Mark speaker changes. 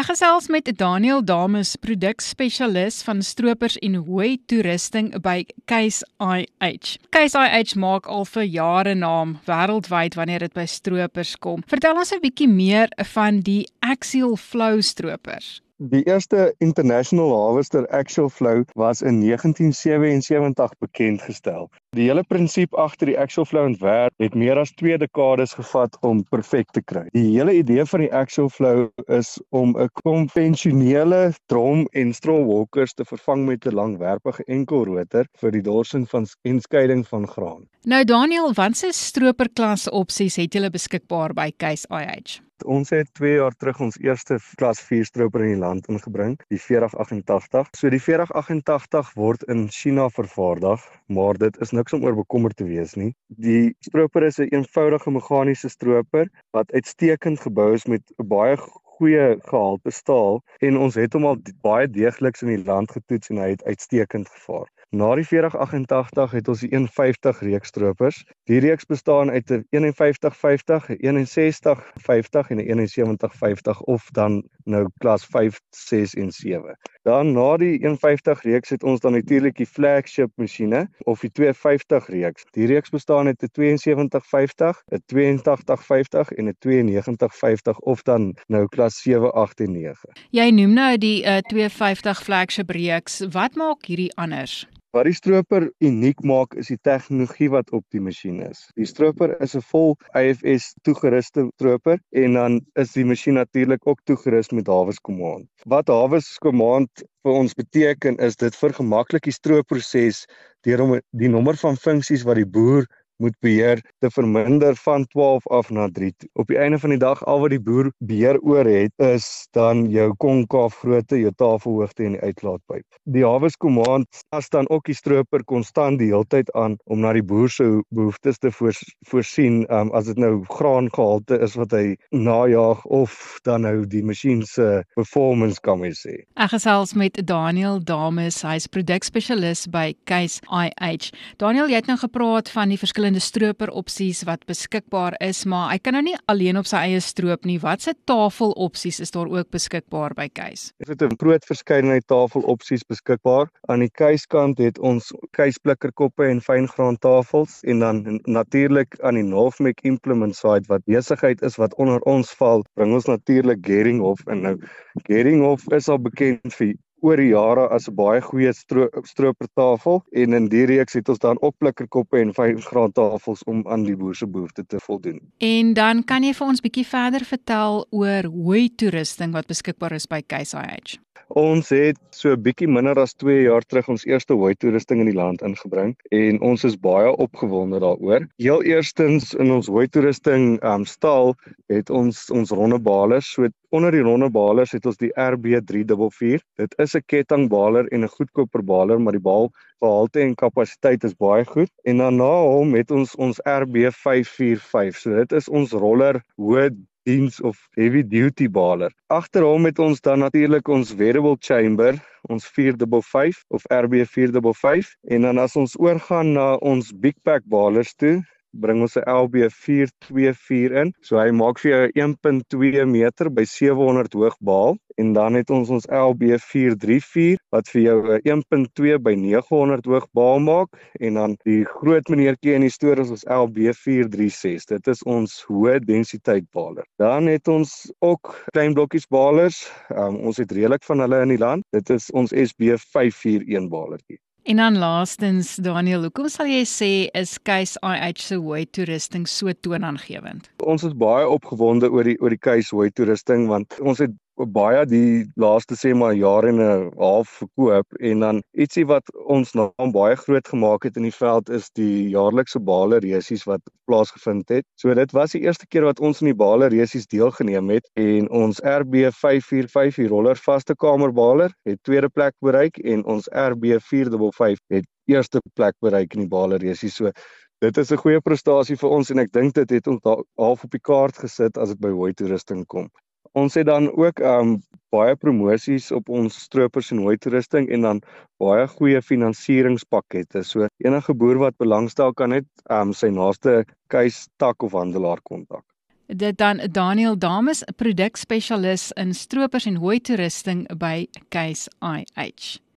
Speaker 1: Ek gesels met Daniel Dames, produkspesialis van stroopers en hooi toerusting by Case IH. Case IH maak al vir jare naam wêreldwyd wanneer dit by stroopers kom. Vertel ons 'n bietjie meer van die Axial Flow stroopers.
Speaker 2: Die eerste International Harvester Axial Flow was in 1977 bekend gestel. Die hele prinsip agter die Axial Flow ontwerp het meer as 2 dekades gevat om perfek te kry. Die hele idee van die Axial Flow is om 'n konvensionele drom en straw walkers te vervang met 'n langwerpige enkelrotor vir die dorsing van en skeiding van graan.
Speaker 1: Nou Daniel, watse stroperklas opsies het julle beskikbaar by Case IH?
Speaker 2: Ons het 2 jaar terug ons eerste klas 4 stroper in die land ingebring, die 4088. So die 4088 word in China vervaardig, maar dit is niks om oor bekommerd te wees nie. Die stroper is 'n een eenvoudige meganiese stroper wat uitstekend gebou is met 'n baie goeie gehalte staal en ons het hom al baie deegliks in die land getoets en hy het uitstekend gevaar. Na die 4088 het ons die 150 reeks stroopers. Die reeks bestaan uit 'n 5150, 'n 6150 en 'n 7150 of dan nou klas 5, 6 en 7. Dan na die 150 reeks het ons dan natuurlik die flagship masjiene of die 250 reeks. Die reeks bestaan uit 'n 7250, 'n 8250 en 'n 9250 of dan nou klas 7, 8 en 9.
Speaker 1: Jy noem nou die uh, 250 flagship reeks. Wat maak hierdie anders?
Speaker 2: Wat die stroper uniek maak is die tegnologie wat op die masjien is. Die stroper is 'n vol IFS toegeruste stroper en dan is die masjien natuurlik ook toegerus met Hawes Command. Wat Hawes Command vir ons beteken is dit vergemaklik die stroopproses deur om die nommer van funksies wat die boer moet beheer te verminder van 12 af na 3. Op die einde van die dag al wat die boer beheer oor het is dan jou konkaaf grootte, jou tafelhoogte en die uitlaatpyp. Die Hawes Command pas dan ook die stroper konstant die heeltyd aan om na die boer se behoeftes te voors, voorsien, um, as dit nou graangehalte is wat hy najag of dan nou die masjien se performance kan mens sê.
Speaker 1: Ek gesels met Daniel Dames, hy's produkspesialis by Case IH. Daniel, jy het nou gepraat van die verskillende verskillende stroper opsies wat beskikbaar is, maar hy kan nou nie alleen op sy eie stroop nie. Watse tafel opsies is daar ook beskikbaar by Keis?
Speaker 2: Dit het 'n groot verskeidenheid tafel opsies beskikbaar. Aan die Keiskant het ons Keisblikkerkoppe en fyngraan tafels en dan natuurlik aan die Northmec Implement side wat besigheid is wat onder ons val, bring ons natuurlik Geringhof in. Nou Geringhof is al bekend vir oor die jare as 'n baie goeie stro stropertafel en in die reeks het ons dan ook plikkerkoppe en fyngraad tafels om aan die boer se behoeftes te voldoen.
Speaker 1: En dan kan jy vir ons bietjie verder vertel oor hoe toerusting wat beskikbaar is by Case IH.
Speaker 2: Ons het so 'n bietjie minder as 2 jaar terug ons eerste hooi toerusting in die land ingebring en ons is baie opgewonde daaroor. Heel eerstens in ons hooi toerusting um staal het ons ons ronde balers. So onder die ronde balers het ons die RB344. Dit is 'n kettingbaler en 'n goedkoper baler, maar die bal gehalte en kapasiteit is baie goed. En dan na hom het ons ons RB545. So dit is ons roller hoë diens of heavy duty baler. Agter hom het ons dan natuurlik ons variable chamber, ons 455 of RB455 en dan as ons oorgaan na ons big pack balers toe, bring ons 'n LB424 in. So hy maak vir jou 1.2 meter by 700 hoog baal en dan het ons ons LB434 wat vir jou 'n 1.2 by 900 hoog baal maak en dan die groot meneertjie in die storie is ons LB436. Dit is ons hoë densiteit baler. Dan het ons ook klein blokkies balers. Um, ons het redelik van hulle in die land. Dit is ons SB541 balertjie.
Speaker 1: En dan laastens Daniel, hoekom sal jy sê is Case IH se hooi toerusting so toonaangewend?
Speaker 2: Ons is baie opgewonde oor die oor die Case hooi toerusting want ons het baie die laaste sê maar jaar en 'n half verkoop en dan ietsie wat ons naam baie groot gemaak het in die veld is die jaarlikse bale resies wat plaasgevind het. So dit was die eerste keer wat ons in die bale resies deelgeneem het en ons RB545 die roller vaste kamerbaler het tweede plek bereik en ons RB455 het eerste plek bereik in die bale resies. So Dit is 'n goeie prestasie vir ons en ek dink dit het ons half op die kaart gesit as dit by hooi toerusting kom. Ons het dan ook um baie promosies op ons stroopers en hooi toerusting en dan baie goeie finansieringspakkette. So enige boer wat belangstel kan net um sy naaste keis tak of handelaar kontak.
Speaker 1: Dit dan Daniel Dames, produkspesialis in stroopers en hooi toerusting by Case IH.